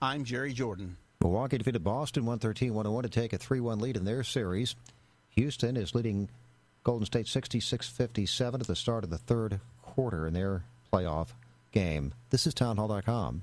I'm Jerry Jordan. Milwaukee defeated Boston 113 101 to take a 3 1 lead in their series. Houston is leading Golden State 66 57 at the start of the third quarter in their playoff game. This is townhall.com.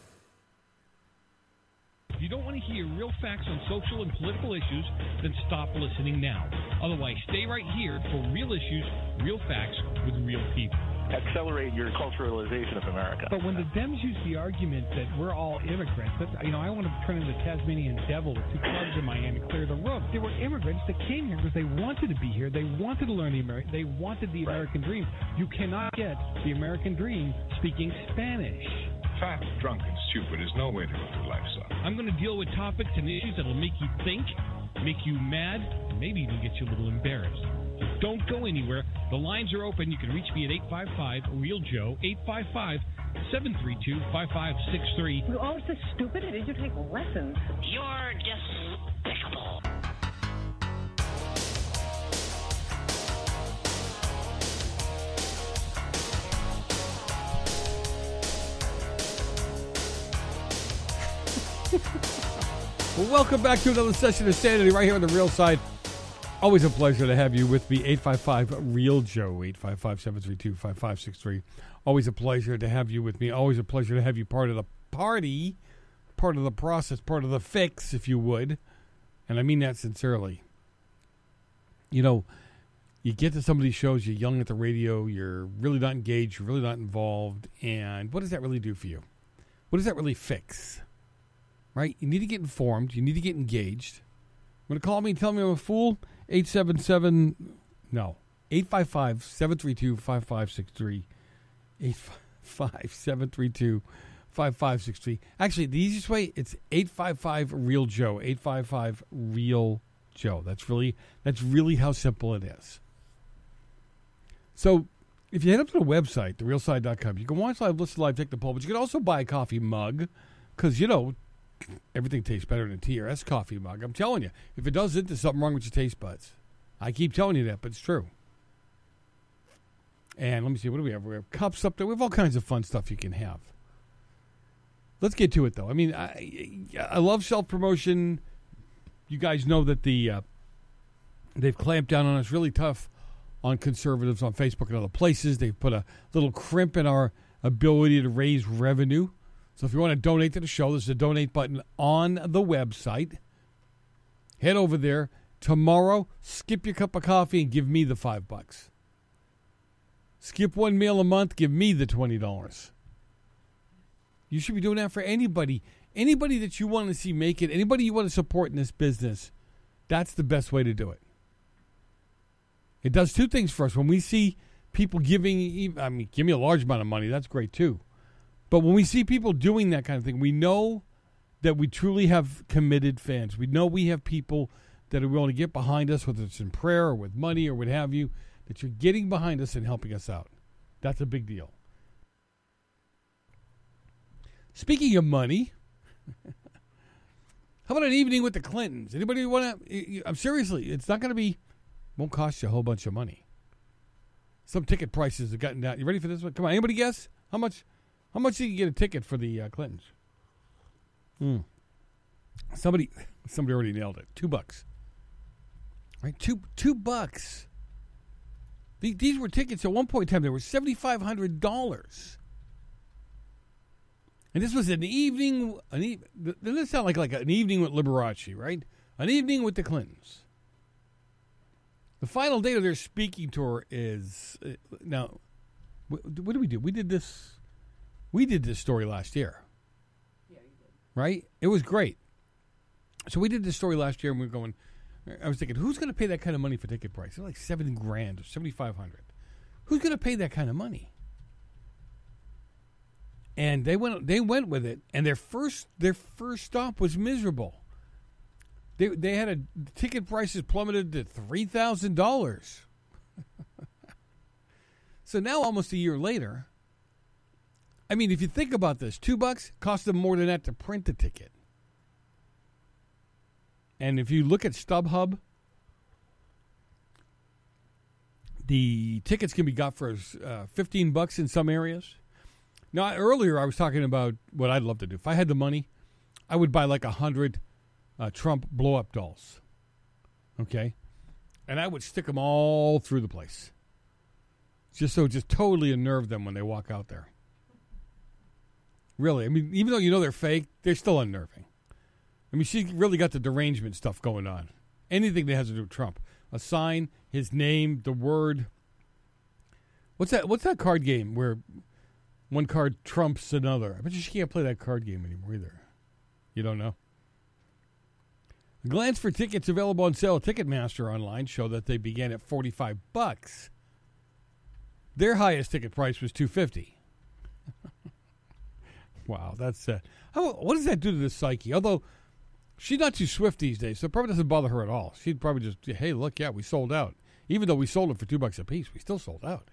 If you don't want to hear real facts on social and political issues, then stop listening now. Otherwise, stay right here for real issues, real facts with real people. Accelerate your culturalization of America. But when the Dems use the argument that we're all immigrants, that, you know, I want to turn into the Tasmanian devil with two clubs in my hand and clear the room. There were immigrants that came here because they wanted to be here. They wanted to learn the American. They wanted the American dream. You cannot get the American dream speaking Spanish. Fat, drunk, and stupid is no way to go through life, son. I'm going to deal with topics and issues that'll make you think, make you mad, and maybe even get you a little embarrassed. Don't go anywhere. The lines are open. You can reach me at 855 Real Joe, 855 732 5563. You're always so stupid. Did you take lessons? You're despicable. Well, welcome back to another session of Sanity right here on the Real Side. Always a pleasure to have you with me. 855 Real Joe, 855 732 5563. Always a pleasure to have you with me. Always a pleasure to have you part of the party, part of the process, part of the fix, if you would. And I mean that sincerely. You know, you get to some of these shows, you're young at the radio, you're really not engaged, you're really not involved. And what does that really do for you? What does that really fix? Right? You need to get informed. You need to get engaged. Want to call me and tell me I'm a fool? 877, no, 855 732 5563. 855 732 5563. Actually, the easiest way, it's 855 Real Joe. 855 Real Joe. That's really, that's really how simple it is. So, if you head up to the website, therealside.com, you can watch live, listen live, take the poll, but you can also buy a coffee mug because, you know, everything tastes better in a TRS coffee mug. I'm telling you, if it doesn't, there's something wrong with your taste buds. I keep telling you that, but it's true. And let me see, what do we have? We have cups up there. We have all kinds of fun stuff you can have. Let's get to it, though. I mean, I, I love self promotion. You guys know that the uh, they've clamped down on us really tough on conservatives on Facebook and other places. They've put a little crimp in our ability to raise revenue. So if you want to donate to the show, there's a donate button on the website. Head over there tomorrow. Skip your cup of coffee and give me the five bucks. Skip one meal a month. Give me the twenty dollars. You should be doing that for anybody, anybody that you want to see make it, anybody you want to support in this business. That's the best way to do it. It does two things for us. When we see people giving, I mean, give me a large amount of money. That's great too. But when we see people doing that kind of thing, we know that we truly have committed fans. We know we have people that are willing to get behind us, whether it's in prayer or with money or what have you, that you're getting behind us and helping us out. That's a big deal. Speaking of money, how about an evening with the Clintons? Anybody want to? I'm seriously, it's not going to be, won't cost you a whole bunch of money. Some ticket prices have gotten down. You ready for this one? Come on, anybody guess how much? How much did you get a ticket for the uh, Clintons? Hmm. Somebody, somebody already nailed it. Two bucks. Right, two two bucks. The, these were tickets at one point in time. They were seventy five hundred dollars. And this was an evening. An e- doesn't it sound like like an evening with Liberace, right? An evening with the Clintons. The final date of their speaking tour is uh, now. What, what did we do? We did this. We did this story last year. Yeah, you did. Right? It was great. So we did this story last year, and we are going. I was thinking, who's going to pay that kind of money for ticket price? They're like seven grand or seventy five hundred. Who's going to pay that kind of money? And they went. They went with it, and their first their first stop was miserable. They they had a ticket prices plummeted to three thousand dollars. so now, almost a year later, I mean, if you think about this, two bucks cost them more than that to print the ticket. And if you look at StubHub, the tickets can be got for uh, 15 bucks in some areas. Now, earlier I was talking about what I'd love to do. If I had the money, I would buy like a hundred uh, Trump blow up dolls. Okay? And I would stick them all through the place. Just so just totally unnerve them when they walk out there. Really. I mean, even though you know they're fake, they're still unnerving. I mean, she really got the derangement stuff going on. Anything that has to do with Trump, a sign, his name, the word. What's that? What's that card game where one card trumps another? I bet you she can't play that card game anymore either. You don't know. A glance for tickets available on sale at Ticketmaster online show that they began at forty-five bucks. Their highest ticket price was two fifty. Wow, that's uh, how, what does that do to the psyche? Although She's not too swift these days, so it probably doesn't bother her at all. She'd probably just, hey, look, yeah, we sold out. Even though we sold it for two bucks a piece, we still sold out.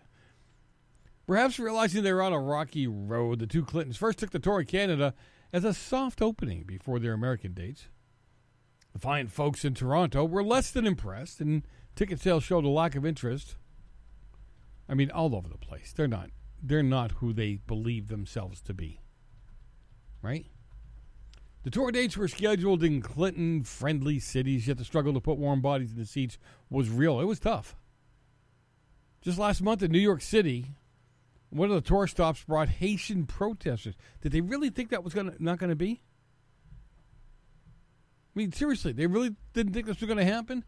Perhaps realizing they were on a rocky road, the two Clintons first took the tour of Canada as a soft opening before their American dates. The fine folks in Toronto were less than impressed, and ticket sales showed a lack of interest. I mean, all over the place. They're not. They're not who they believe themselves to be. Right? The tour dates were scheduled in Clinton friendly cities, yet the struggle to put warm bodies in the seats was real. It was tough. Just last month in New York City, one of the tour stops brought Haitian protesters. Did they really think that was gonna, not going to be? I mean, seriously, they really didn't think this was going to happen?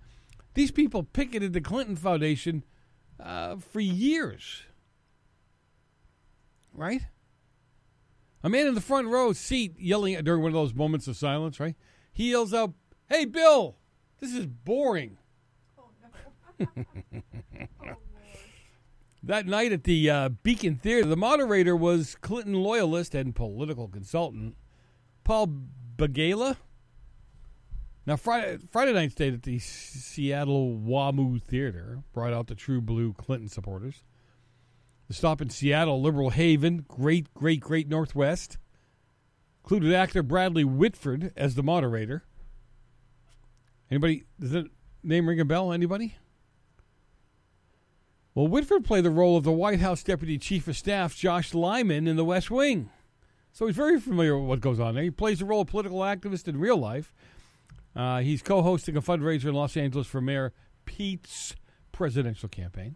These people picketed the Clinton Foundation uh, for years. Right? A man in the front row seat yelling during one of those moments of silence, right? He yells out, Hey, Bill, this is boring. That night at the uh, Beacon Theater, the moderator was Clinton loyalist and political consultant Paul Begala. Now, Friday, Friday night stayed at the Seattle WAMU Theater brought out the true blue Clinton supporters. The stop in Seattle, Liberal Haven, great, great, great Northwest. Included actor Bradley Whitford as the moderator. Anybody, does that name ring a bell? Anybody? Well, Whitford played the role of the White House Deputy Chief of Staff, Josh Lyman, in the West Wing. So he's very familiar with what goes on there. He plays the role of political activist in real life. Uh, he's co hosting a fundraiser in Los Angeles for Mayor Pete's presidential campaign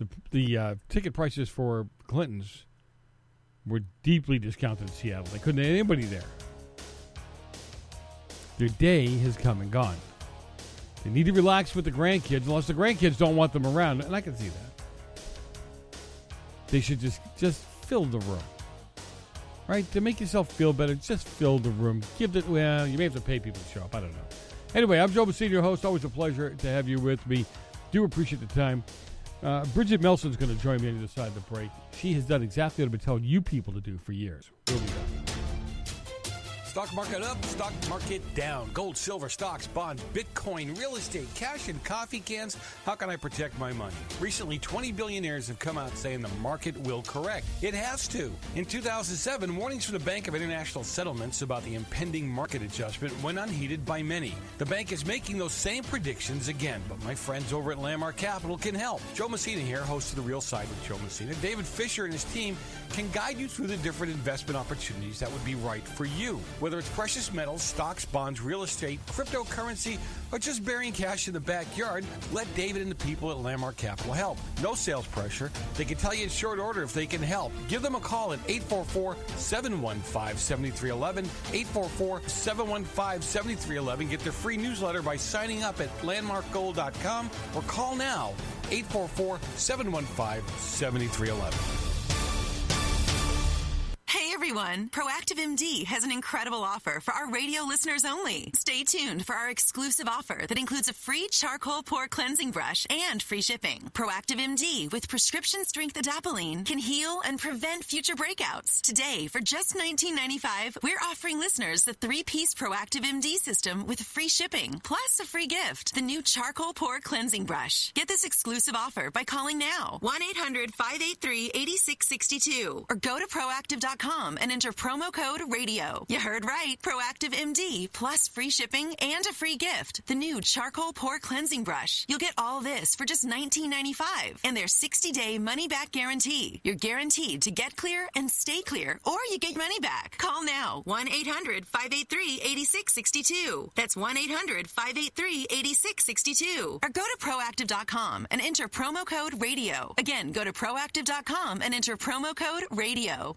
the the uh, ticket prices for Clintons were deeply discounted in Seattle. They couldn't have anybody there. Their day has come and gone. They need to relax with the grandkids, unless the grandkids don't want them around, and I can see that. They should just just fill the room, right? To make yourself feel better, just fill the room. Give it. Well, you may have to pay people to show up. I don't know. Anyway, I'm Joe Messina, host. Always a pleasure to have you with me. Do appreciate the time. Uh, Bridget Melson's going to join me on the other side of the break. She has done exactly what I've been telling you people to do for years. We'll be back. Stock market up, stock market down. Gold, silver, stocks, bonds, Bitcoin, real estate, cash, and coffee cans. How can I protect my money? Recently, 20 billionaires have come out saying the market will correct. It has to. In 2007, warnings from the Bank of International Settlements about the impending market adjustment went unheeded by many. The bank is making those same predictions again, but my friends over at Landmark Capital can help. Joe Messina here, host of The Real Side with Joe Messina. David Fisher and his team can guide you through the different investment opportunities that would be right for you. Whether it's precious metals, stocks, bonds, real estate, cryptocurrency, or just burying cash in the backyard, let David and the people at Landmark Capital help. No sales pressure. They can tell you in short order if they can help. Give them a call at 844 715 7311. 844 715 7311. Get their free newsletter by signing up at landmarkgold.com or call now 844 715 7311. Hey everyone, Proactiv MD has an incredible offer for our radio listeners only. Stay tuned for our exclusive offer that includes a free charcoal pore cleansing brush and free shipping. Proactiv MD with prescription strength adapalene can heal and prevent future breakouts. Today, for just $19.95, we're offering listeners the three-piece Proactiv MD system with free shipping, plus a free gift, the new charcoal pore cleansing brush. Get this exclusive offer by calling now, 1-800-583-8662, or go to proactiv.com and enter promo code radio. You heard right. Proactiv MD plus free shipping and a free gift. The new charcoal pore cleansing brush. You'll get all this for just $19.95 and their 60 day money back guarantee. You're guaranteed to get clear and stay clear or you get your money back. Call now 1 800 583 8662. That's 1 800 583 8662. Or go to proactiv.com and enter promo code radio. Again, go to proactiv.com and enter promo code radio.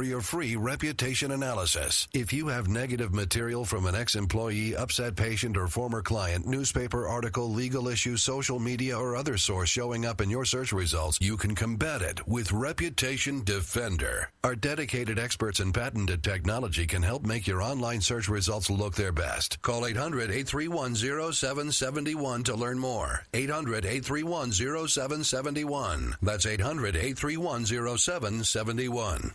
for your free reputation analysis. If you have negative material from an ex employee, upset patient, or former client, newspaper article, legal issue, social media, or other source showing up in your search results, you can combat it with Reputation Defender. Our dedicated experts in patented technology can help make your online search results look their best. Call 800 831 0771 to learn more. 800 831 0771. That's 800 831 0771.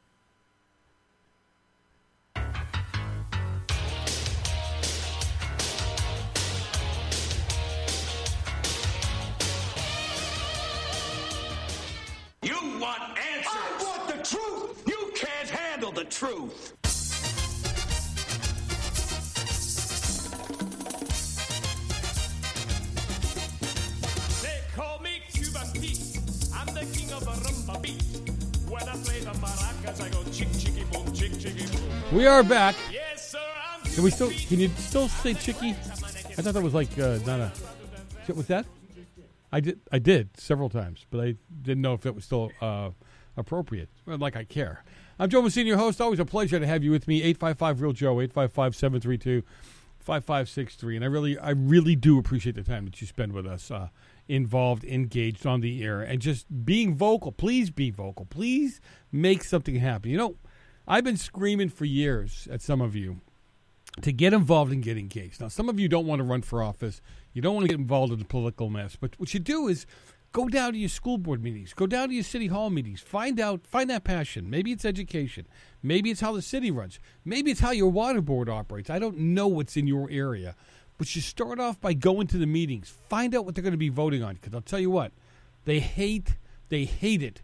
Truth. They call me Cuban Pete. I'm the king of a rumba beat. Well, We are back. Can we still? Can you still say chicky? I thought that was like uh, not a. What was that? I did. I did several times, but I didn't know if it was still uh, appropriate. Well, like I care. I'm Joe Messina host. Always a pleasure to have you with me. Eight five five real Joe. Eight five five seven three two five five six three. And I really, I really do appreciate the time that you spend with us, uh, involved, engaged on the air, and just being vocal. Please be vocal. Please make something happen. You know I've been screaming for years at some of you to get involved and get engaged. Now, some of you don't want to run for office. You don't want to get involved in the political mess. But what you do is go down to your school board meetings, go down to your city hall meetings, find out, find that passion. Maybe it's education. Maybe it's how the city runs. Maybe it's how your water board operates. I don't know what's in your area. But you start off by going to the meetings, find out what they're going to be voting on. Because I'll tell you what, they hate, they hate it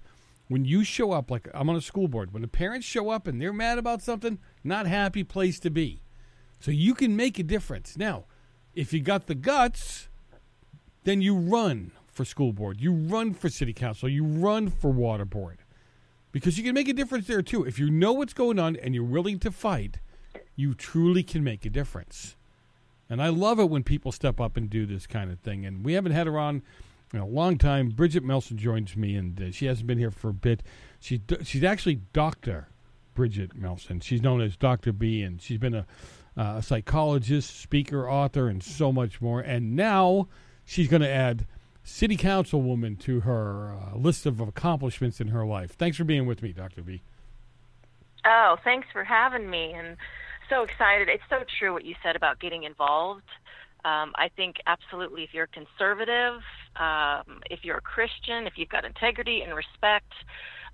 when you show up, like I'm on a school board, when the parents show up and they're mad about something, not happy place to be. So you can make a difference. Now, if you got the guts, then you run for school board, you run for city council, you run for water board. Because you can make a difference there too. If you know what's going on and you're willing to fight, you truly can make a difference. And I love it when people step up and do this kind of thing. And we haven't had her on in a long time. Bridget Melson joins me, and uh, she hasn't been here for a bit. She she's actually Doctor Bridget Melson. She's known as Doctor B, and she's been a, uh, a psychologist, speaker, author, and so much more. And now she's going to add city councilwoman to her uh, list of accomplishments in her life. Thanks for being with me, Doctor B. Oh, thanks for having me, and so excited. It's so true what you said about getting involved. Um, I think absolutely if you're conservative, um, if you're a Christian, if you've got integrity and respect,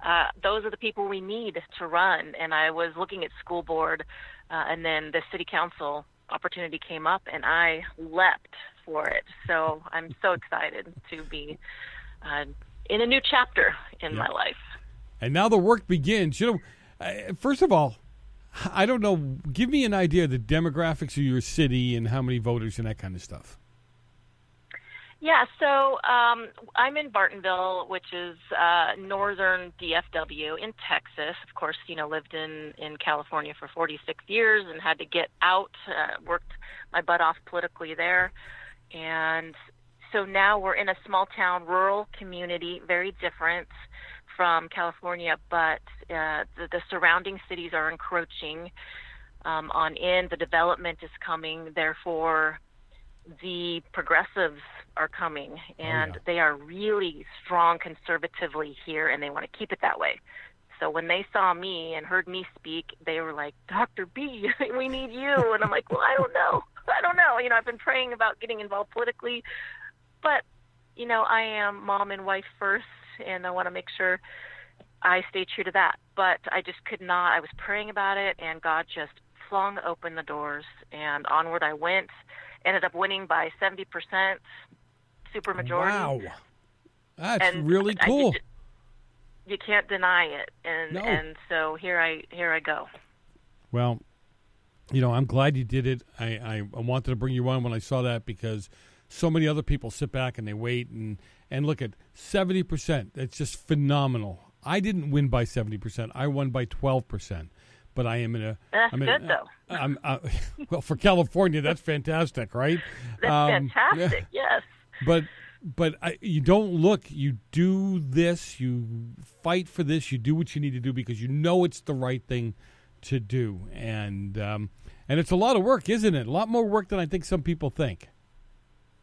uh, those are the people we need to run. And I was looking at school board, uh, and then the city council opportunity came up, and I leapt for it. So I'm so excited to be uh, in a new chapter in yeah. my life. And now the work begins. You know, first of all, I don't know. Give me an idea of the demographics of your city and how many voters and that kind of stuff. Yeah, so um, I'm in Bartonville, which is uh, northern DFW in Texas. Of course, you know, lived in in California for 46 years and had to get out. Uh, worked my butt off politically there, and so now we're in a small town, rural community, very different from California, but uh, the, the surrounding cities are encroaching um, on in. The development is coming, therefore, the progressives are coming, and oh, yeah. they are really strong conservatively here, and they want to keep it that way. So when they saw me and heard me speak, they were like, "Dr. B, we need you." And I'm like, "Well, I don't know. I don't know. You know, I've been praying about getting involved politically, but you know, I am mom and wife first, and I want to make sure I stay true to that. But I just could not. I was praying about it, and God just flung open the doors, and onward I went. Ended up winning by 70%, super majority. Wow. That's and really cool. You can't deny it. And no. and so here I here I go. Well, you know, I'm glad you did it. I, I, I wanted to bring you on when I saw that because so many other people sit back and they wait and and look at 70%. That's just phenomenal. I didn't win by 70%. I won by 12%. But I am in a. That's I'm in good, though. I'm, uh, well, for California, that's fantastic, right? That's um, fantastic, yeah. yes. But but I, you don't look. You do this. You fight for this. You do what you need to do because you know it's the right thing to do. And um, and it's a lot of work, isn't it? A lot more work than I think some people think.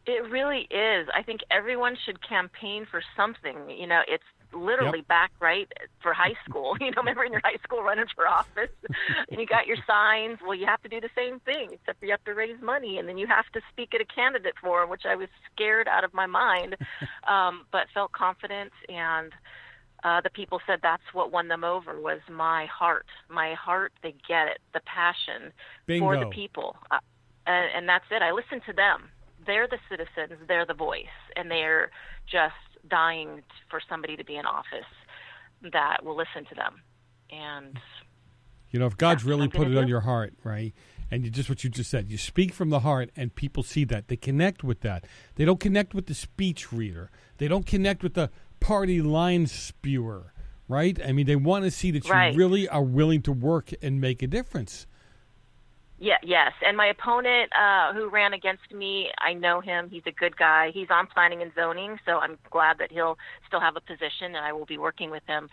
It really is. I think everyone should campaign for something. You know, it's literally yep. back right for high school. You know, remember in your high school running for office and you got your signs. Well, you have to do the same thing, except you have to raise money and then you have to speak at a candidate forum, which I was scared out of my mind, um, but felt confident. And uh, the people said that's what won them over was my heart. My heart, they get it, the passion Bingo. for the people. Uh, and, and that's it. I listen to them. They're the citizens, they're the voice, and they're just dying for somebody to be in office that will listen to them. And you know, if God's really put it on your heart, right? And you just what you just said, you speak from the heart, and people see that they connect with that. They don't connect with the speech reader. They don't connect with the party line spewer, right? I mean, they want to see that you Right. really are willing to work and make a difference. Yeah, yes. And my opponent uh, who ran against me, I know him. He's a good guy. He's on planning and zoning, so I'm glad that he'll still have a position, and I will be working with him.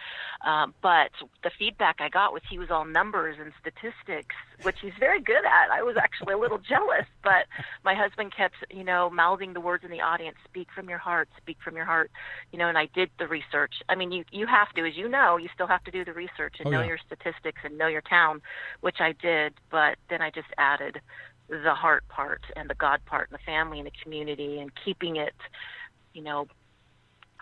Um, but the feedback I got was he was all numbers and statistics, which he's very good at. I was actually a little jealous, but my husband kept, you know, mouthing the words in the audience: "Speak from your heart, speak from your heart." You know, and I did the research. I mean, you you have to, as you know, you still have to do the research and Oh, know yeah. your statistics and know your town, which I did. But then I just added the heart part and the God part and the family and the community and keeping it, you know,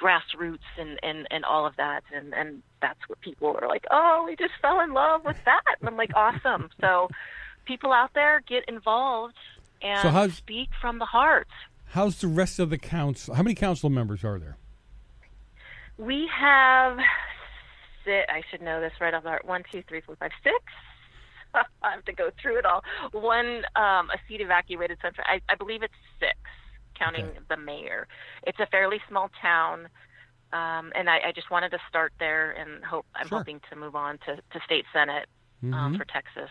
grassroots and, and, and all of that. And, and that's what people are like, oh, we just fell in love with that. And I'm like, awesome. So people out there get involved and So speak from the heart. How's the rest of the council? How many council members are there? We have, I should know this right off the heart. One, two, three, four, five, six. I have to go through it all. One, um, a seat evacuated center. I, I believe it's six, counting the mayor. It's a fairly small town, um, and I, I just wanted to start there and hope. I'm Sure. hoping to move on to, to state senate um, Mhm. for Texas.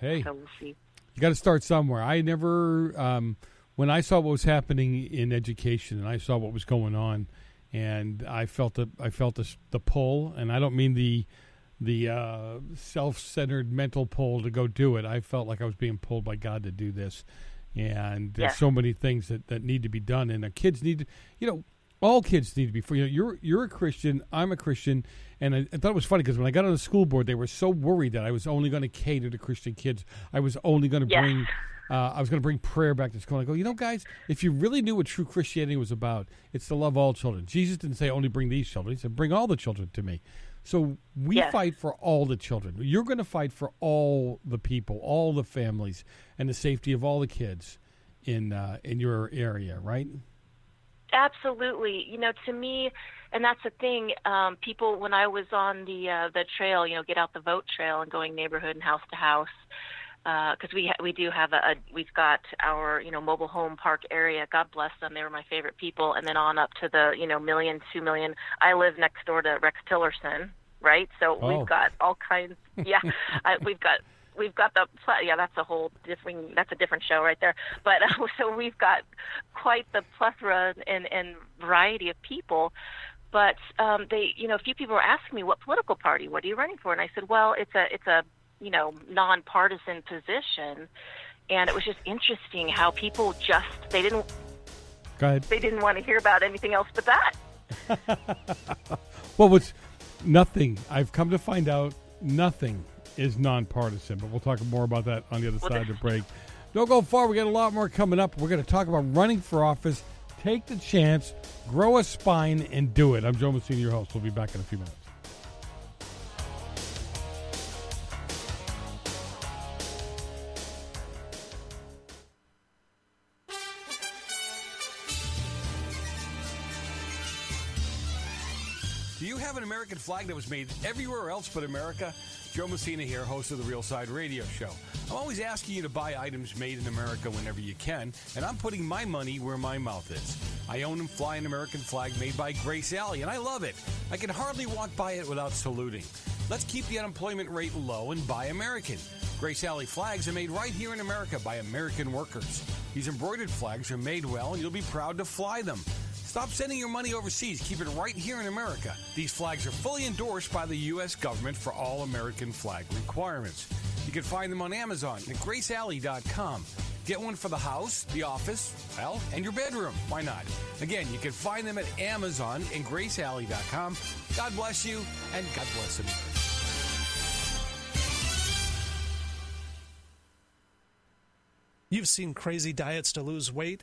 Hey. so we'll see. You got to start somewhere. I never, um, when I saw what was happening in education and I saw what was going on, and I felt the I felt the, the pull, and I don't mean the the uh, self-centered mental pull to go do it. I felt like I was being pulled by God to do this, and there's Yes. so many things that, that need to be done, and the kids need to, you know. All kids need to be free. You know, you're you're a Christian. I'm a Christian, and I, I thought it was funny because when I got on the school board, they were so worried that I was only going to cater to Christian kids. I was only going to Yes. bring uh, I was going to bring prayer back to school. And I go, you know, guys, if you really knew what true Christianity was about, it's to love all children. Jesus didn't say only bring these children; he said bring all the children to me. So we Yes. fight for all the children. You're going to fight for all the people, all the families, and the safety of all the kids in uh, in your area, right? Absolutely. You know, to me, and that's the thing. Um, people, when I was on the uh, the trail, you know, get out the vote trail and going neighborhood and house to house, because we ha- we do have a, a we've got our you know mobile home park area. God bless them; they were my favorite people. And then on up to the you know million, two million. I live next door to Rex Tillerson, right? So Oh. we've got all kinds. Yeah, I, we've got we've got the yeah that's a whole different that's a different show right there but uh, so we've got quite the plethora and, and variety of people but um they you know a few people were asking me what political party what are you running for and i said well it's a it's a you know nonpartisan position and it was just interesting how people just they didn't Go ahead. they didn't want to hear about anything else but that Well, what's nothing? I've come to find out nothing is nonpartisan, but we'll talk more about that on the other Well, side of the break. Don't go far. We got a lot more coming up. We're going to talk about running for office. Take the chance, grow a spine, and do it. I'm Joe Messina, your host. We'll be back in a few minutes. American flag that was made everywhere else but America? Joe Messina here, host of the Real Side Radio Show. I'm always asking you to buy items made in America whenever you can, and I'm putting my money where my mouth is. I own and fly an American flag made by Grace Alley, and I love it. I can hardly walk by it without saluting. Let's keep the unemployment rate low and buy American. Grace Alley flags are made right here in America by American workers. These embroidered flags are made well, and you'll be proud to fly them. Stop sending your money overseas. Keep it right here in America. These flags are fully endorsed by the U.S. government for all American flag requirements. You can find them on Amazon at gracealley.com. Get one for the house, the office, well, and your bedroom. Why not? Again, you can find them at Amazon and gracealley.com. God bless you, and God bless America. You've seen crazy diets to lose weight.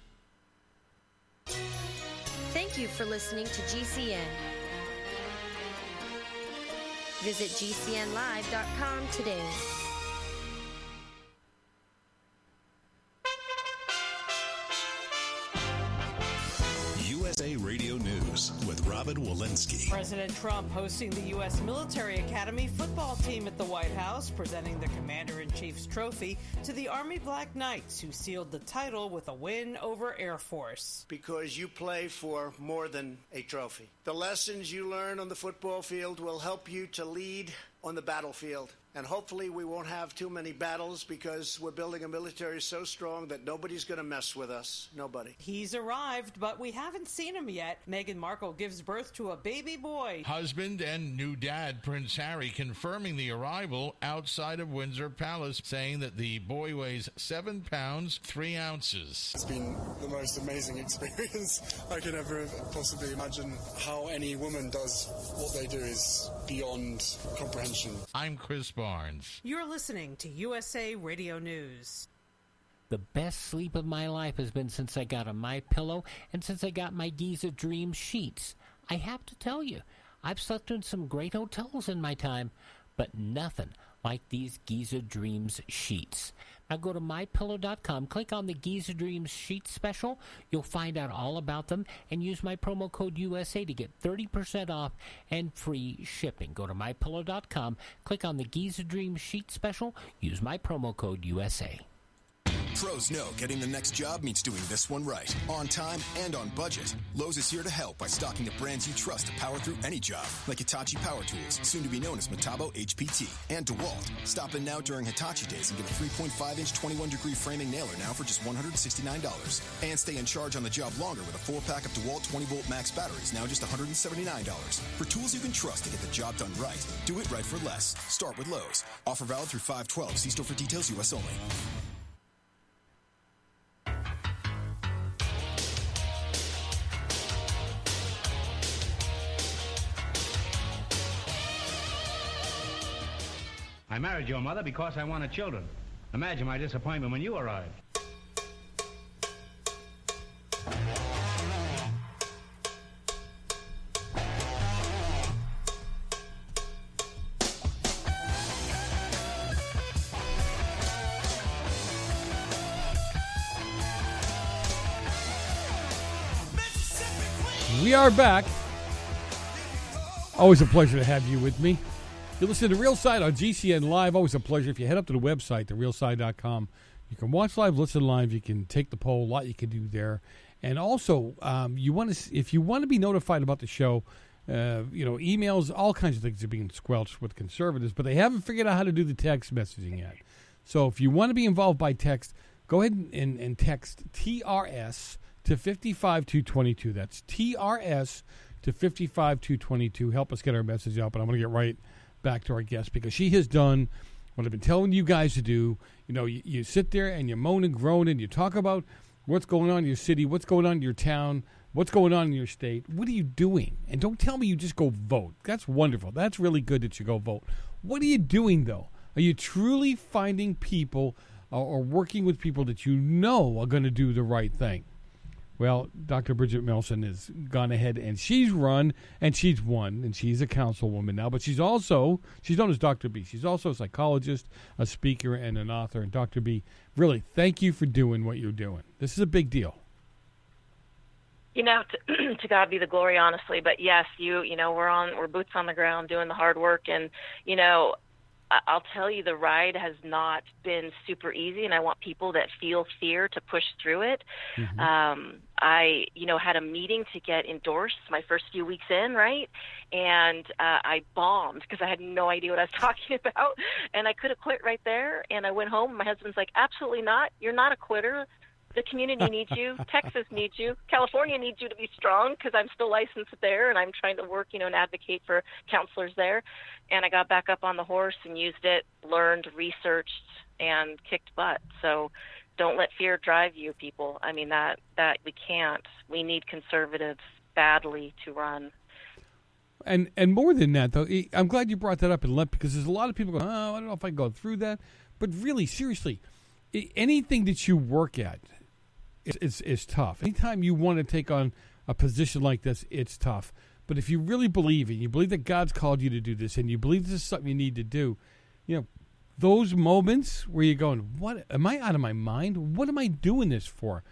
Thank you for listening to GCN. Visit GCNlive.com today. USA Radio News with Robyn Walensky. President Trump hosting the U.S. Military Academy football team at the White House, presenting the Commander in Chief's trophy to the Army Black Knights, who sealed the title with a win over Air Force. Because you play for more than a trophy. The lessons you learn on the football field will help you to lead on the battlefield. And hopefully, we won't have too many battles because we're building a military so strong that nobody's going to mess with us. Nobody. He's arrived, but we haven't seen him yet. Meghan Markle gives birth to a baby boy. Husband and new dad, Prince Harry, confirming the arrival outside of Windsor Palace, saying that the boy weighs seven pounds, three ounces. It's been the most amazing experience I could ever possibly imagine. How any woman does what they do is beyond comprehension. I'm Chris Barnes. You're listening to USA Radio News. The best sleep of my life has been since I got a My Pillow and since I got my Giza Dream sheets. I have to tell you, I've slept in some great hotels in my time, but nothing like these Giza Dreams sheets. Now go to mypillow.com, click on the Giza Dreams sheet special. You'll find out all about them and use my promo code USA to get 30% off and free shipping. Go to mypillow.com, click on the Giza Dreams sheet special, use my promo code USA. Pros know getting the next job means doing this one right. On time and on budget. Lowe's is here to help by stocking the brands you trust to power through any job. Like Hitachi Power Tools, soon to be known as Metabo HPT. And DeWalt. Stop in now during Hitachi Days and get a 3.5 inch 21 degree framing nailer now for just $169. And stay in charge on the job longer with a 4 pack of DeWalt 20 volt max batteries now just $179. For tools you can trust to get the job done right, do it right for less. Start with Lowe's. Offer valid through 512. See store for details, U.S. only. I married your mother because I wanted children. Imagine my disappointment when you arrived. We are back. Always a pleasure to have you with me. You listen to Real Side on GCN Live. Always a pleasure. If you head up to the website, therealside.com, you can watch live, listen live. You can take the poll. A lot you can do there. And also, um, you want to if you want to be notified about the show, uh, you know, emails, all kinds of things are being squelched with conservatives, but they haven't figured out how to do the text messaging yet. So if you want to be involved by text, go ahead and, and text TRS to 55222. That's TRS to 55222. Help us get our message out. But I'm going to get right back to our guest because she has done what I've been telling you guys to do. You know, you, you sit there and you moan and groan and you talk about what's going on in your city, what's going on in your town, what's going on in your state. What are you doing? And don't tell me you just go vote. That's wonderful. That's really good that you go vote. What are you doing, though? Are you truly finding people or working with people that you know are going to do the right thing? Well, Dr. Bridget Melson has gone ahead and she's run and she's won and she's a councilwoman now, but she's also she's known as Dr. B. She's also a psychologist, a speaker, and an author. And Dr. B, really, thank you for doing what you're doing. This is a big deal. You know, to, to God be the glory, honestly. But yes, you you know we're on we're boots on the ground doing the hard work, and you know I'll tell you, the ride has not been super easy, and I want people that feel fear to push through it. Mm-hmm. Um, I, you know, had a meeting to get endorsed my first few weeks in, right? And uh, I bombed because I had no idea what I was talking about, and I could have quit right there. And I went home. And my husband's like, "Absolutely not. You're not a quitter. The community needs you. Texas needs you. California needs you to be strong because I'm still licensed there and I'm trying to work, you know, and advocate for counselors there. And I got back up on the horse and used it, learned, researched, and kicked butt. So don't let fear drive you, people. I mean that that we can't. We need conservatives badly to run. And and more than that, though, I'm glad you brought that up and let because there's a lot of people going, oh, I don't know if I can go through that. But really, seriously, anything that you work at is, is, is tough. Anytime you want to take on a position like this, it's tough. But if you really believe it, you believe that God's called you to do this, and you believe this is something you need to do, you know, those moments where you're going, "What am I out of my mind? What am I doing this for?"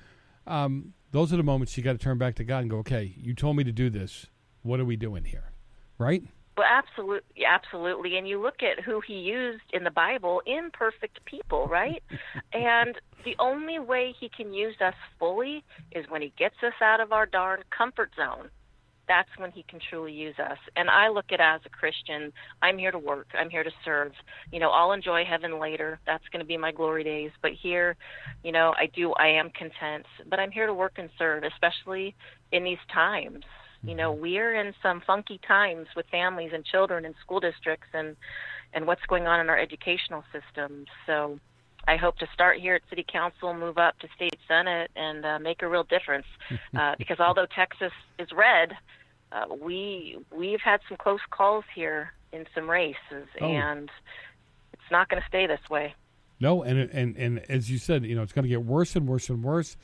Um, those are the moments you got to turn back to God and go, "Okay, you told me to do this. What are we doing here?" Right? Well, absolutely, absolutely. And you look at who he used in the Bible, imperfect people, right? and the only way he can use us fully is when he gets us out of our darn comfort zone. That's when he can truly use us. And I look at it as a Christian, I'm here to work. I'm here to serve. You know, I'll enjoy heaven later. That's going to be my glory days. But here, you know, I do, I am content. But I'm here to work and serve, especially in these times. You know, Mm-hmm. we're in some funky times with families and children and school districts and and what's going on in our educational system. So I hope to start here at City Council, move up to State Senate, and uh, make a real difference. Uh, because although Texas is red, uh, we we've had some close calls here in some races, Oh. and it's not going to stay this way. No, and and and as you said, you know, it's going to get worse and worse and worse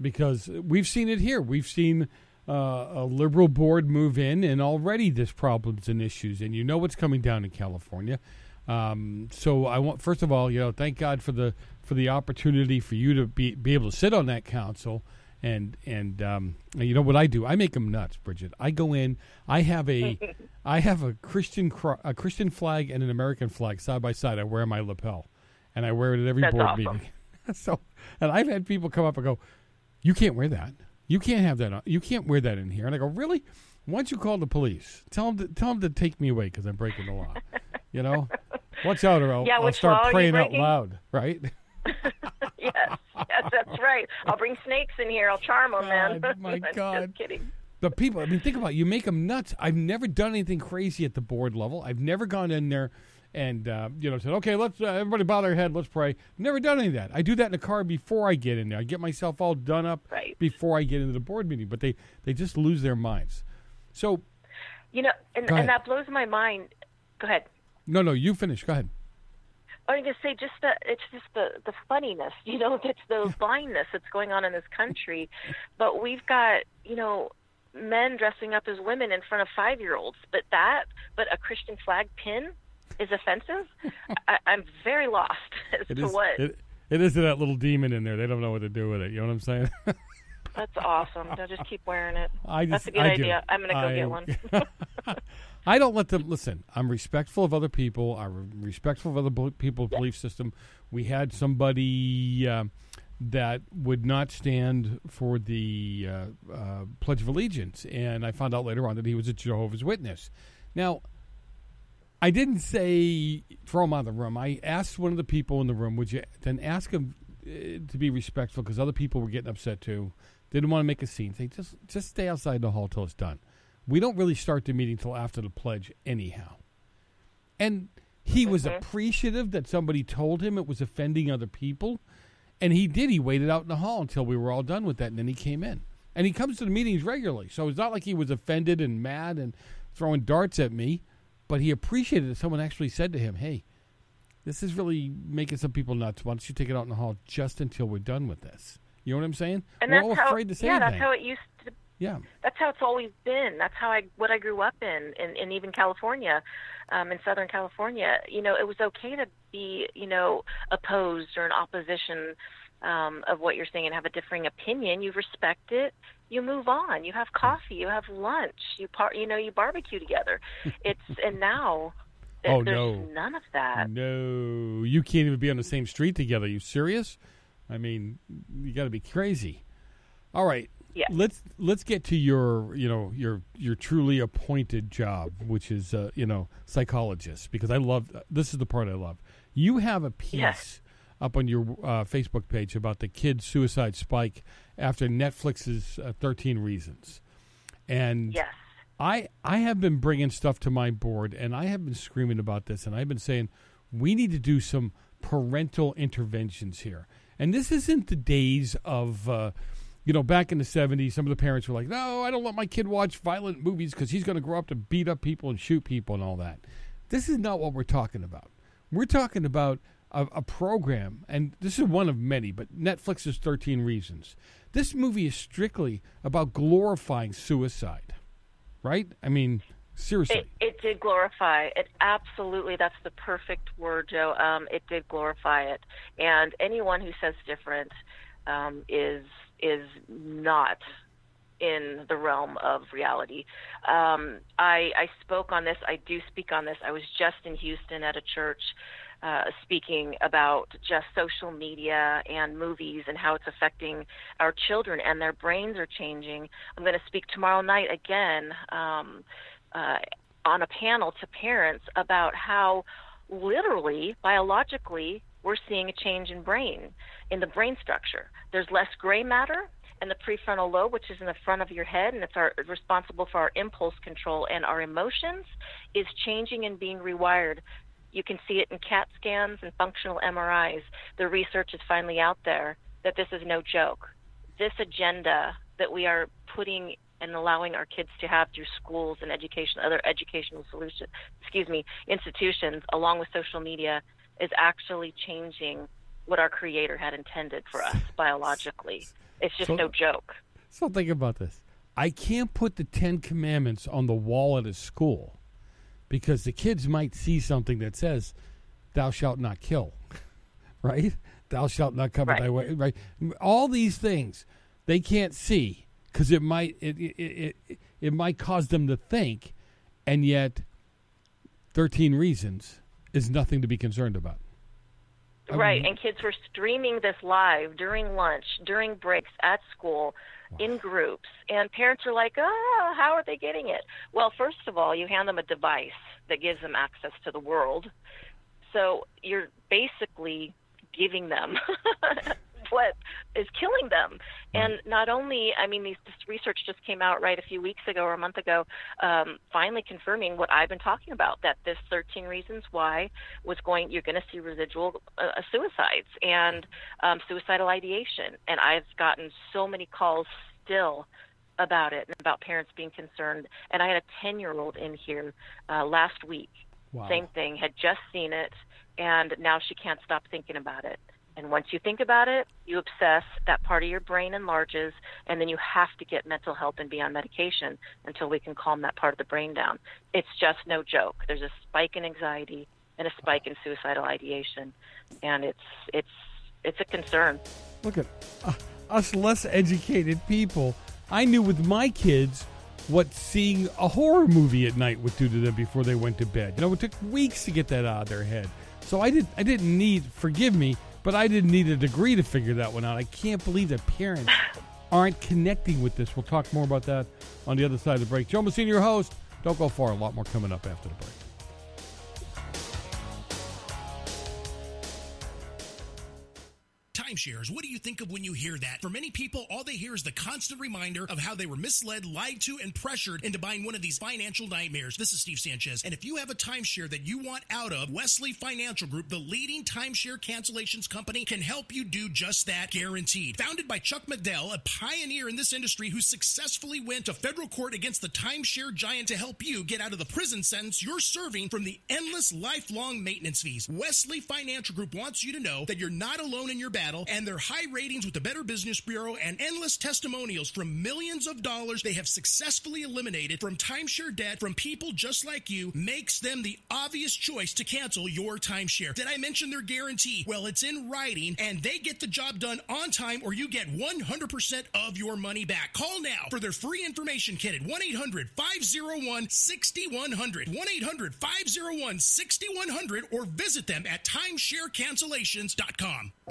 because we've seen it here. We've seen uh, a liberal board move in, and already there's problems and issues, and you know what's coming down in California. Um, so I want, first of all, you know, thank God for the for the opportunity for you to be be able to sit on that council. And and um, you know what I do? I make them nuts, Bridget. I go in. I have a I have a Christian cro- a Christian flag and an American flag side by side. I wear my lapel, and I wear it at every That's board awesome. meeting. so, and I've had people come up and go, "You can't wear that. You can't have that. On. You can't wear that in here." And I go, "Really? Why don't you call the police? Tell them to, tell them to take me away because I'm breaking the law. you know, watch out, or I'll, Yeah, I'll which law are start praying out loud. Right? Yes, that's right. I'll bring snakes in here. I'll charm them, man. My God. Just kidding. The people, I mean, think about it. You make them nuts. I've never done anything crazy at the board level. I've never gone in there and, uh, you know, said, okay, let's, uh, everybody bow their head, let's pray. Never done any of that. I do that in the car before I get in there. I get myself all done up Right. before I get into the board meeting, but they, they just lose their minds. So, You know, and, and that blows my mind. Go ahead. no, no, you finish. Go ahead. I was going to say just the it's just the the funniness, you know, it's the blindness that's going on in this country. But we've got, you know, men dressing up as women in front of five year olds. But that, but a Christian flag pin is offensive. I, I'm very lost as It to is, what. it, it is that little demon in there. They don't know what to do with it. You know what I'm saying? That's awesome. They'll just keep wearing it. I That's a good I do. idea. I'm going to go I- get one. I don't let them listen. I'm respectful of other people. I'm respectful of other people's belief system. We had somebody uh, that would not stand for the uh, uh, Pledge of Allegiance, and I found out later on that he was a Jehovah's Witness. Now, I didn't say throw him out of the room. I asked one of the people in the room, "Would you then ask him uh, to be respectful?" Because other people were getting upset too. Didn't want to make a scene. Say just just stay outside the hall till it's done. We don't really start the meeting till after the pledge, anyhow. And he was mm-hmm. appreciative that somebody told him it was offending other people, and he did. He waited out in the hall until we were all done with that, and then he came in. And he comes to the meetings regularly, so it's not like he was offended and mad and throwing darts at me but he appreciated that someone actually said to him, "Hey, this is really making some people nuts. Why don't you take it out in the hall just until we're done with this?" You know what I'm saying? And we're that's all how, afraid to say yeah, anything. that's how it used to yeah, that's how it's always been. That's how I what I grew up in, in, in even California, um, in Southern California. You know, it was okay to be, you know, opposed or in opposition um, of what you're saying and have a differing opinion. You respect it. You move on. You have coffee. You have lunch. You par- you know, you barbecue together. It's and now th- Oh, there's no. none of that. no, you can't even be on the same street together. you serious? I mean, you got to be crazy. All right, Yeah. let's let's get to your you know your your truly appointed job, which is uh, you know psychologist, because I love this is the part I love. You have a piece Yes. up on your uh, Facebook page about the kid suicide spike after Netflix's uh, 13 Reasons. And yes. I I have been bringing stuff to my board, and I have been screaming about this, and I've been saying we need to do some parental interventions here. And this isn't the days of, uh, you know, back in the 70s, some of the parents were like, no, I don't let my kid watch violent movies because he's going to grow up to beat up people and shoot people and all that. This is not what we're talking about. We're talking about a, a program, and this is one of many, but Netflix's 13 Reasons. This movie is strictly about glorifying suicide, right? I mean, seriously. It, it did glorify it. Absolutely, that's the perfect word, Joe. Um, it did glorify it, and anyone who says different um, is is not in the realm of reality. Um, I, I spoke on this. I do speak on this. I was just in Houston at a church uh, speaking about just social media and movies and how it's affecting our children and their brains are changing. I'm going to speak tomorrow night again um, uh, on a panel to parents about how literally, biologically, we're seeing a change in brain, in the brain structure. There's less gray matter, and the prefrontal lobe, which is in the front of your head and it's our, responsible for our impulse control and our emotions, is changing and being rewired. You can see it in CAT scans and functional MRIs. The research is finally out there that this is no joke. This agenda that we are putting and allowing our kids to have through schools and education, other educational solutions, excuse me, institutions, along with social media, is actually changing what our Creator had intended for us biologically. It's just So- no joke. So think about this. I can't put the Ten Commandments on the wall at a school because the kids might see something that says, "Thou shalt not kill," right? Thou shalt not covet thy way, right? All these things they can't see because it might it, it it it it might cause them to think, and yet, thirteen reasons is nothing to be concerned about. I Right, mean- and kids were streaming this live during lunch, during breaks at school, in groups, and parents are like, "Oh, how are they getting it?" Well, first of all, you hand them a device that gives them access to the world, so you're basically giving them what is killing them. And not only, I mean, these, this research just came out right a few weeks ago or a month ago, um, finally confirming what I've been talking about that this 13 reasons why was going, you're going to see residual uh, suicides and um, suicidal ideation. And I've gotten so many calls still about it and about parents being concerned. And I had a 10 year old in here uh, last week. Wow. Same thing, had just seen it, and now she can't stop thinking about it. And once you think about it, you obsess, that part of your brain enlarges, and then you have to get mental help and be on medication until we can calm that part of the brain down. It's just no joke. There's a spike in anxiety and a spike in suicidal ideation, and it's it's it's a concern. Look at uh, us less educated people. I knew with my kids what seeing a horror movie at night would do to them before they went to bed. You know, it took weeks to get that out of their head. So I did I didn't need forgive me, but I didn't need a degree to figure that one out. I can't believe that parents aren't connecting with this. We'll talk more about that on the other side of the break. Joe Messina, your host. Don't go far. A lot more coming up after the break. Timeshares, what do you think of when you hear that? For many people, all they hear is the constant reminder of how they were misled, lied to, and pressured into buying one of these financial nightmares. This is Steve Sanchez, and if you have a timeshare that you want out of, Wesley Financial Group, the leading timeshare cancellations company, can help you do just that, guaranteed. Founded by Chuck McDowell, a pioneer in this industry who successfully went to federal court against the timeshare giant to help you get out of the prison sentence you're serving from the endless lifelong maintenance fees. Wesley Financial Group wants you to know that you're not alone in your battle, and their high ratings with the Better Business Bureau and endless testimonials from millions of dollars they have successfully eliminated from timeshare debt from people just like you makes them the obvious choice to cancel your timeshare. Did I mention their guarantee? Well, it's in writing, and they get the job done on time, or you get 100% of your money back. Call now for their free information kit at 1 800 501 6100. 1 800 501 6100, or visit them at timesharecancellations.com.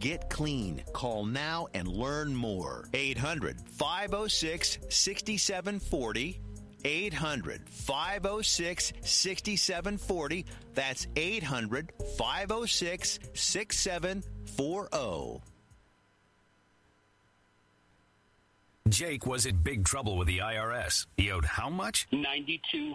Get clean. Call now and learn more. 800 506 6740. 800 506 6740. That's 800 506 6740. Jake was in big trouble with the IRS. He owed how much? Ninety-two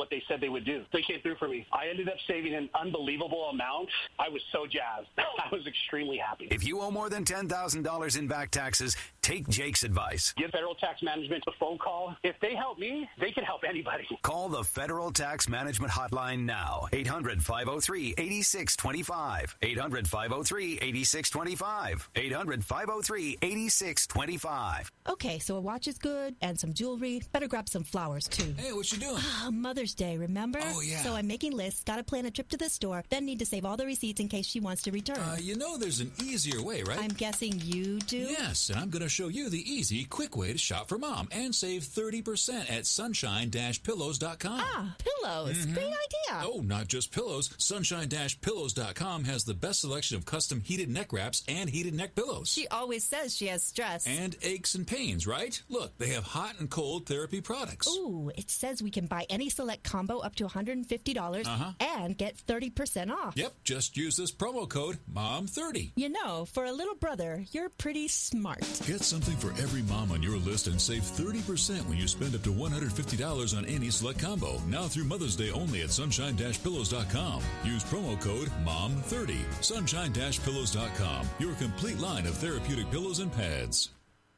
what they said they would do. They came through for me. I ended up saving an unbelievable amount. I was so jazzed. I was extremely happy. If you owe more than $10,000 in back taxes, take Jake's advice. Give Federal Tax Management a phone call. If they help me, they can help anybody. Call the Federal Tax Management Hotline now. 800 503 8625. 800 503 8625. 800 503 8625. Okay, so a watch is good and some jewelry. Better grab some flowers too. Hey, what you doing? Ah, Mother's Day, remember? Oh, yeah. So I'm making lists, gotta plan a trip to the store, then need to save all the receipts in case she wants to return. Uh, you know there's an easier way, right? I'm guessing you do? Yes, and I'm going to show you the easy, quick way to shop for mom and save 30% at sunshine-pillows.com. Ah, pillows. Mhm. Great idea. Oh, not just pillows. Sunshine-pillows.com has the best selection of custom heated neck wraps and heated neck pillows. She always says she has stress. And aches and pains, right? Look, they have hot and cold therapy products. Ooh, it says we can buy any select combo up to $150 Uh-huh. and get 30% off. Yep, just use this promo code MOM30. You know, for a little brother, you're pretty smart. Get something for every mom on your list and save 30% when you spend up to $150 on any select combo. Now through Mother's Day only at sunshine-pillows.com. Use promo code MOM30. Sunshine-pillows.com. Your complete line of therapeutic pillows and pads.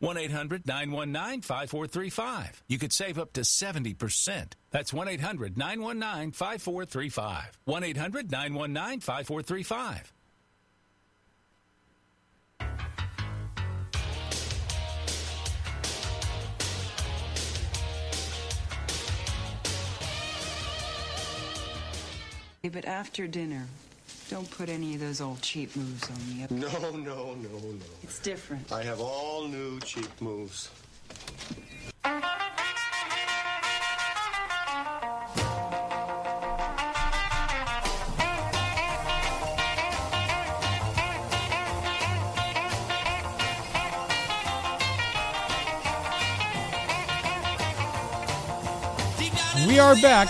1 800 919 5435. You could save up to 70%. That's 1 800 919 5435. 1 800 919 5435. But after dinner, don't put any of those old cheap moves on me. No, no, no, no. It's different. I have all new cheap moves. We are back.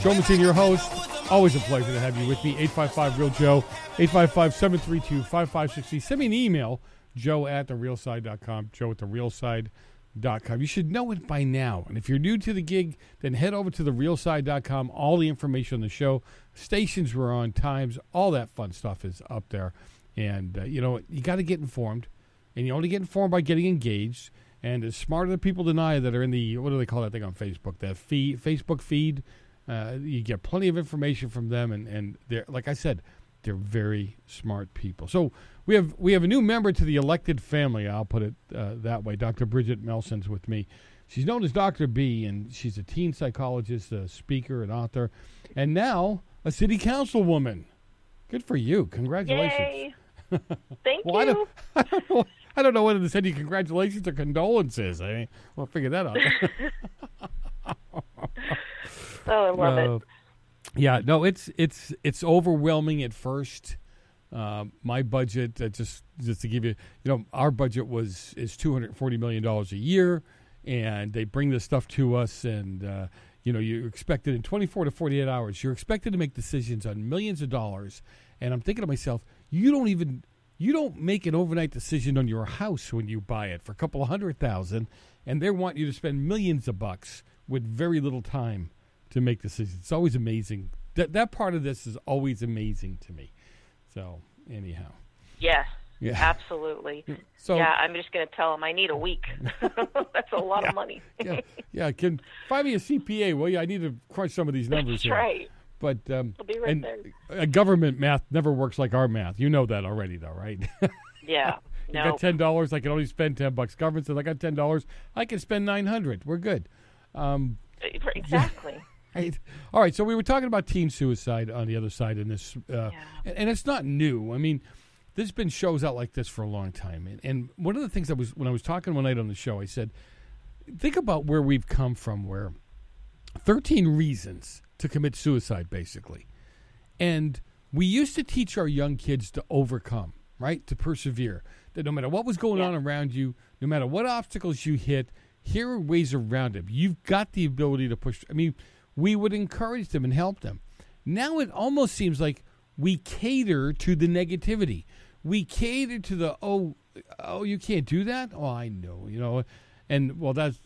Joe Messina, your host. Always a pleasure to have you with me. 855 Real Joe, 855 732 5560. Send me an email, joe at therealside.com, joe at therealside.com. You should know it by now. And if you're new to the gig, then head over to therealside.com. All the information on the show, stations we're on, times, all that fun stuff is up there. And, uh, you know, you got to get informed. And you only get informed by getting engaged. And as smart as people deny that are in the, what do they call that thing on Facebook? That feed, Facebook feed Uh, you get plenty of information from them, and and they're like I said, they're very smart people. So we have we have a new member to the elected family. I'll put it uh, that way. Dr. Bridget Melson's with me. She's known as Dr. B, and she's a teen psychologist, a speaker, an author, and now a city councilwoman. Good for you! Congratulations. Yay. Thank well, I you. don't, I don't know. I don't know whether to send you congratulations or condolences. I mean, we'll figure that out. oh, I love Uh, it. Yeah, no, it's it's it's overwhelming at first. Uh, my budget, uh, just just to give you, you know, our budget was is two hundred forty million dollars a year, and they bring this stuff to us, and uh, you know, you're expected in twenty four to forty eight hours, you're expected to make decisions on millions of dollars, and I'm thinking to myself, you don't even you don't make an overnight decision on your house when you buy it for a couple of hundred thousand, and they want you to spend millions of bucks with very little time to make decisions. It's always amazing. That that part of this is always amazing to me. So anyhow, Yes. Yeah. Absolutely. So- yeah, I'm just going to tell them I need a week. That's a lot Yeah. of money. yeah, yeah. Can find me a CPA, will you? I need to crunch some of these numbers That's here. right. But um, right and there. uh, government math never works like our math. You know that already, though, right? Yeah. you No. got ten dollars. I can only spend ten bucks. Government says I got ten dollars. I can spend nine hundred. We're good. Um, Exactly. Right. All right. So we were talking about teen suicide on the other side in this, uh, and, and it's not new. I mean, there's been shows out like this for a long time. And, and one of the things I was when I was talking one night on the show, I said, think about where we've come from. Where 13 reasons to commit suicide, basically, and we used to teach our young kids to overcome, right, to persevere. That no matter what was going on around you, no matter what obstacles you hit, here are ways around it. You've got the ability to push. I mean, we would encourage them and help them. Now it almost seems like we cater to the negativity. We cater to the oh, oh, you can't do that. Oh, I know, you know, and well, that's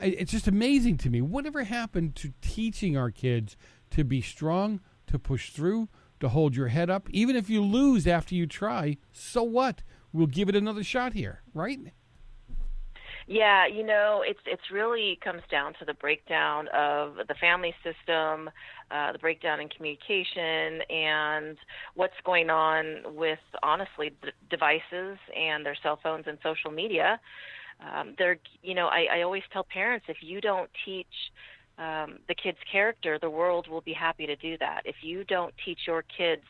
it's just amazing to me. Whatever happened to teaching our kids to be strong, to push through, to hold your head up, even if you lose after you try? So what? We'll give it another shot here, right? Yeah, you know, it's it's really comes down to the breakdown of the family system, uh, the breakdown in communication, and what's going on with honestly d- devices and their cell phones and social media. Um, they're, you know, I, I always tell parents if you don't teach um, the kid's character, the world will be happy to do that. If you don't teach your kids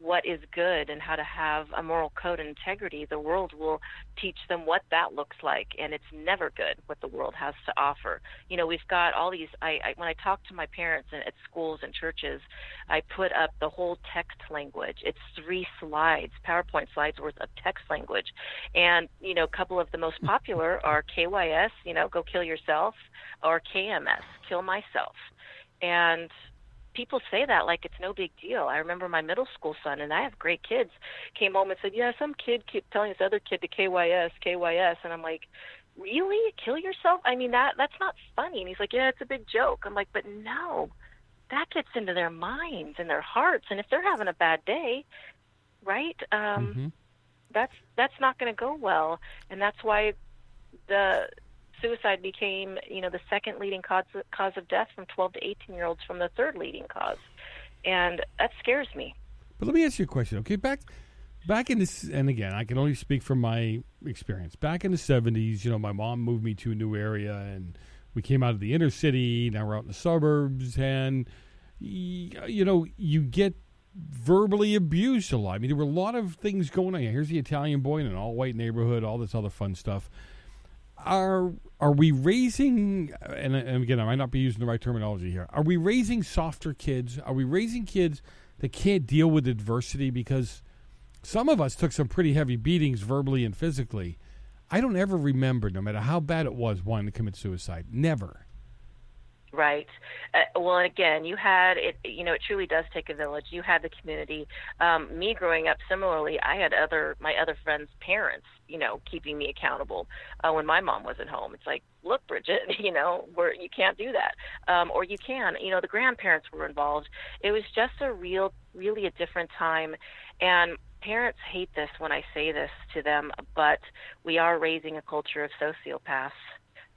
what is good and how to have a moral code and integrity, the world will teach them what that looks like. And it's never good what the world has to offer. You know, we've got all these. I, I when I talk to my parents and at schools and churches, I put up the whole text language. It's three slides, PowerPoint slides worth of text language, and you know, a couple of the most popular are KYS. You know, go kill yourself, or KMS, kill myself, and people say that like it's no big deal. I remember my middle school son, and I have great kids, came home and said, "Yeah, some kid kept telling this other kid to KYS, KYS," and I'm like, "Really? Kill yourself? I mean that that's not funny." And he's like, "Yeah, it's a big joke." I'm like, "But no, that gets into their minds and their hearts, and if they're having a bad day, right? Um, That's that's not going to go well, and that's why the suicide became, you know, the second leading cause cause of death from 12 to 18 year olds from the third leading cause, and that scares me. But let me ask you a question. Okay, back back in this, and again, I can only speak from my experience. Back in the seventies, you know, my mom moved me to a new area, and we came out of the inner city. Now we're out in the suburbs, and you know, you get verbally abused a lot. I mean, there were a lot of things going on. Here's the Italian boy in an all-white neighborhood, all this other fun stuff. Are are we raising? And, and again, I might not be using the right terminology here. Are we raising softer kids? Are we raising kids that can't deal with adversity? Because some of us took some pretty heavy beatings verbally and physically. I don't ever remember, no matter how bad it was, wanting to commit suicide. Never. Right. Uh, well, and again, you had it. You know, it truly does take a village. You had the community. Um, me growing up, similarly, I had other my other friends' parents. You know, keeping me accountable uh, when my mom wasn't home. It's like, look, Bridget, you know, where you can't do that, um, or you can. You know, the grandparents were involved. It was just a real, really a different time, and parents hate this when I say this to them, but we are raising a culture of sociopaths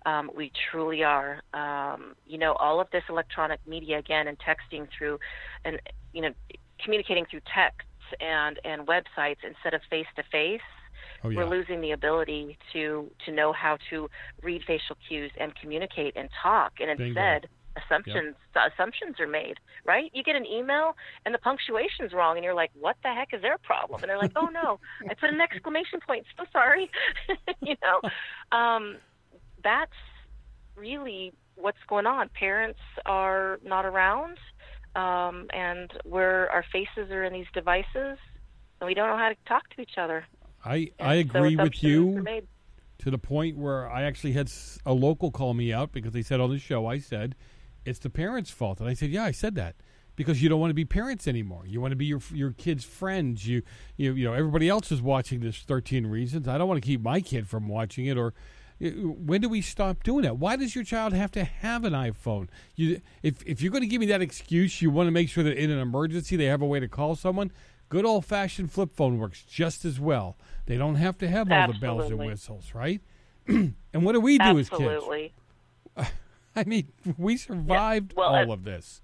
Um, we truly are. Um, you know, all of this electronic media again and texting through, and you know, communicating through texts and and websites instead of face to face. We're losing the ability to to know how to read facial cues and communicate and talk, and Bingo. instead assumptions assumptions are made. Right? You get an email and the punctuation's wrong, and you're like, "What the heck is their problem?" And they're like, "Oh no, I put an exclamation point. So sorry." you know, um, that's really what's going on. Parents are not around, um, and we're our faces are in these devices, and we don't know how to talk to each other. I And I so agree with you to the point where I actually had a local call me out because they said on the show I said it's the parents' fault, and I said yeah I said that because you don't want to be parents anymore. You want to be your your kids' friends. You you you know everybody else is watching this Thirteen Reasons. I don't want to keep my kid from watching it or. When do we stop doing that? Why does your child have to have an iPhone? You, if if you're going to give me that excuse, you want to make sure that in an emergency they have a way to call someone. Good old fashioned flip phone works just as well. They don't have to have all the bells and whistles, right? and what do we do as kids? I mean, we survived Well, all of this.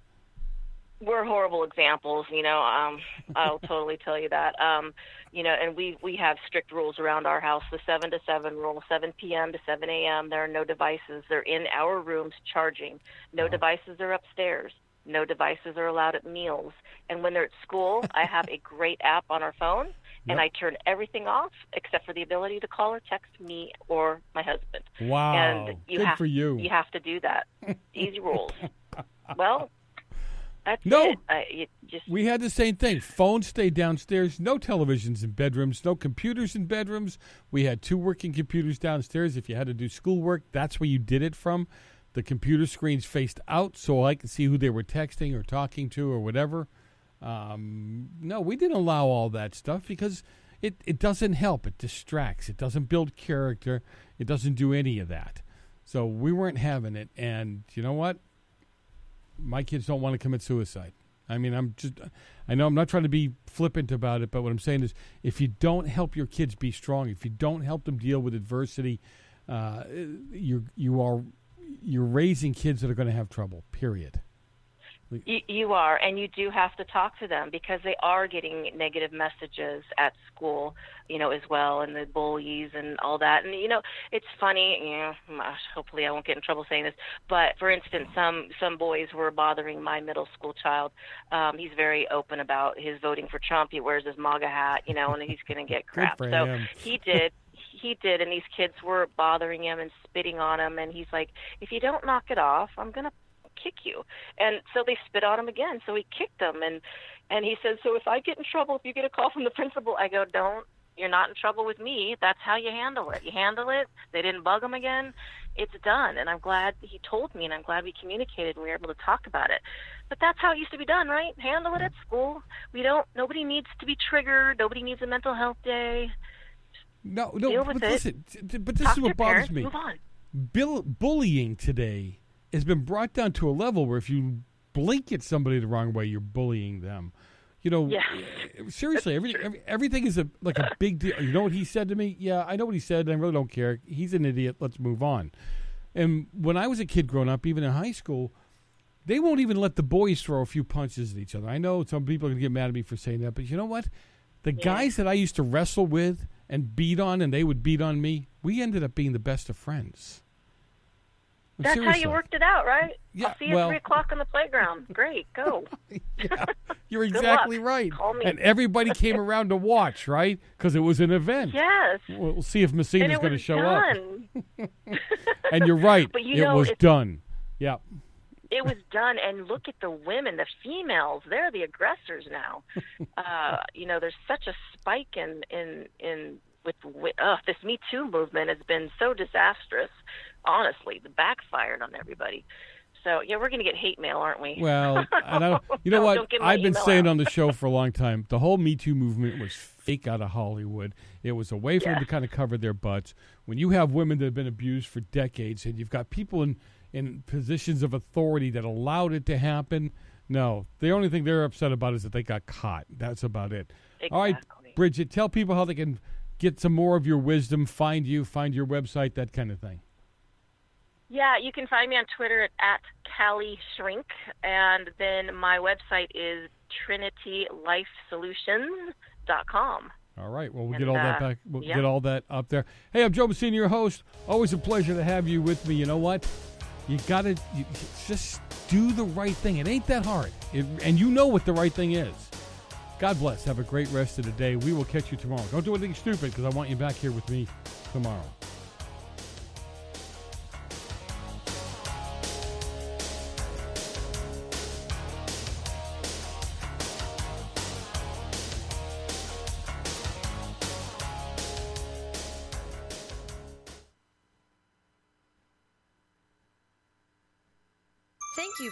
We're horrible examples, you know. Um, I'll totally tell you that. Um, you know, and we we have strict rules around our house. The seven to seven rule, seven p.m. to seven a.m. There are no devices. They're in our rooms charging. No devices are upstairs. No devices are allowed at meals. And when they're at school, I have a great app on our phone, and Yep. I turn everything off except for the ability to call or text me or my husband. Wow. And you Good have for you. You have to do that. Easy rules. well, that's No. it. I, just We had the same thing. Phones stayed downstairs. No televisions in bedrooms. No computers in bedrooms. We had two working computers downstairs. If you had to do schoolwork, that's where you did it from. The computer screens faced out so I could see who they were texting or talking to or whatever. Um, no, we didn't allow all that stuff because it, it doesn't help. It distracts. It doesn't build character. It doesn't do any of that. So we weren't having it. And you know what? My kids don't want to commit suicide. I mean, I'm just, I know I'm not trying to be flippant about it, but what I'm saying is if you don't help your kids be strong, if you don't help them deal with adversity, uh, you you are you're raising kids that are going to have trouble. Period. You, you are, and you do have to talk to them because they are getting negative messages at school, you know, as well, and the bullies and all that. And you know, it's funny. You know, gosh, hopefully I won't get in trouble saying this, but for instance, some some boys were bothering my middle school child. Um, he's very open about his voting for Trump. He wears his MAGA hat, you know, and he's going to get crap. so he did. He did, and these kids were bothering him and spitting on him. And he's like, "If you don't knock it off, I'm gonna kick you. And so they spit on him again. So he kicked them and and he said, So if I get in trouble, if you get a call from the principal, I go, Don't you're not in trouble with me. That's how you handle it. You handle it. They didn't bug him again. It's done. And I'm glad he told me and I'm glad we communicated and we were able to talk about it. But that's how it used to be done, right? Handle it at school. We don't nobody needs to be triggered. Nobody needs a mental health day. No, no, but listen, but this Talk is what bothers parents. me. Bill, bullying today has been brought down to a level where if you blink at somebody the wrong way, you're bullying them. You know, Yes. uh, seriously, every, every, everything is a like a big deal. You know what he said to me? Yeah, I know what he said. And I really don't care. He's an idiot. Let's move on. And when I was a kid growing up, even in high school, they won't even let the boys throw a few punches at each other. I know some people are going to get mad at me for saying that, but you know what? The guys that I used to wrestle with and beat on, and they would beat on me, we ended up being the best of friends. That's how you worked it out, right? Yeah, I'll see you well- at three o'clock on the playground. Great, go. You're exactly luck. right. Call me. And everybody came around to watch, right? Because it was an event. Yes. We'll see if Messina's going to show up. And you're right. But you it know, was done. Yeah. it was done and look at the women the females they're the aggressors now uh you know there's such a spike in in in with wi- uh, this me too movement has been so disastrous honestly the backfired on everybody so yeah we're going to get hate mail aren't we Well, and I, you know No, what? I've been saying out. on the show for a long time. The whole Me Too movement was fake out of Hollywood. It was a way for them to kind of cover their butts. When you have women that have been abused for decades, and you've got people in in positions of authority that allowed it to happen, no, the only thing they're upset about is that they got caught. That's about it. Exactly. All right, Bridget, tell people how they can get some more of your wisdom, find you, find your website, that kind of thing. Yeah, you can find me on Twitter at, at Callie Shrink, and then my website is trinitylifesolutions.com. All right. Well, we'll And, get all that uh, back. We'll yeah. get all that up there. Hey, I'm Joe Messina, your host. Always a pleasure to have you with me. You know what? You got to just do the right thing. It ain't that hard. It, and you know what the right thing is. God bless. Have a great rest of the day. We will catch you tomorrow. Don't do anything stupid because I want you back here with me tomorrow.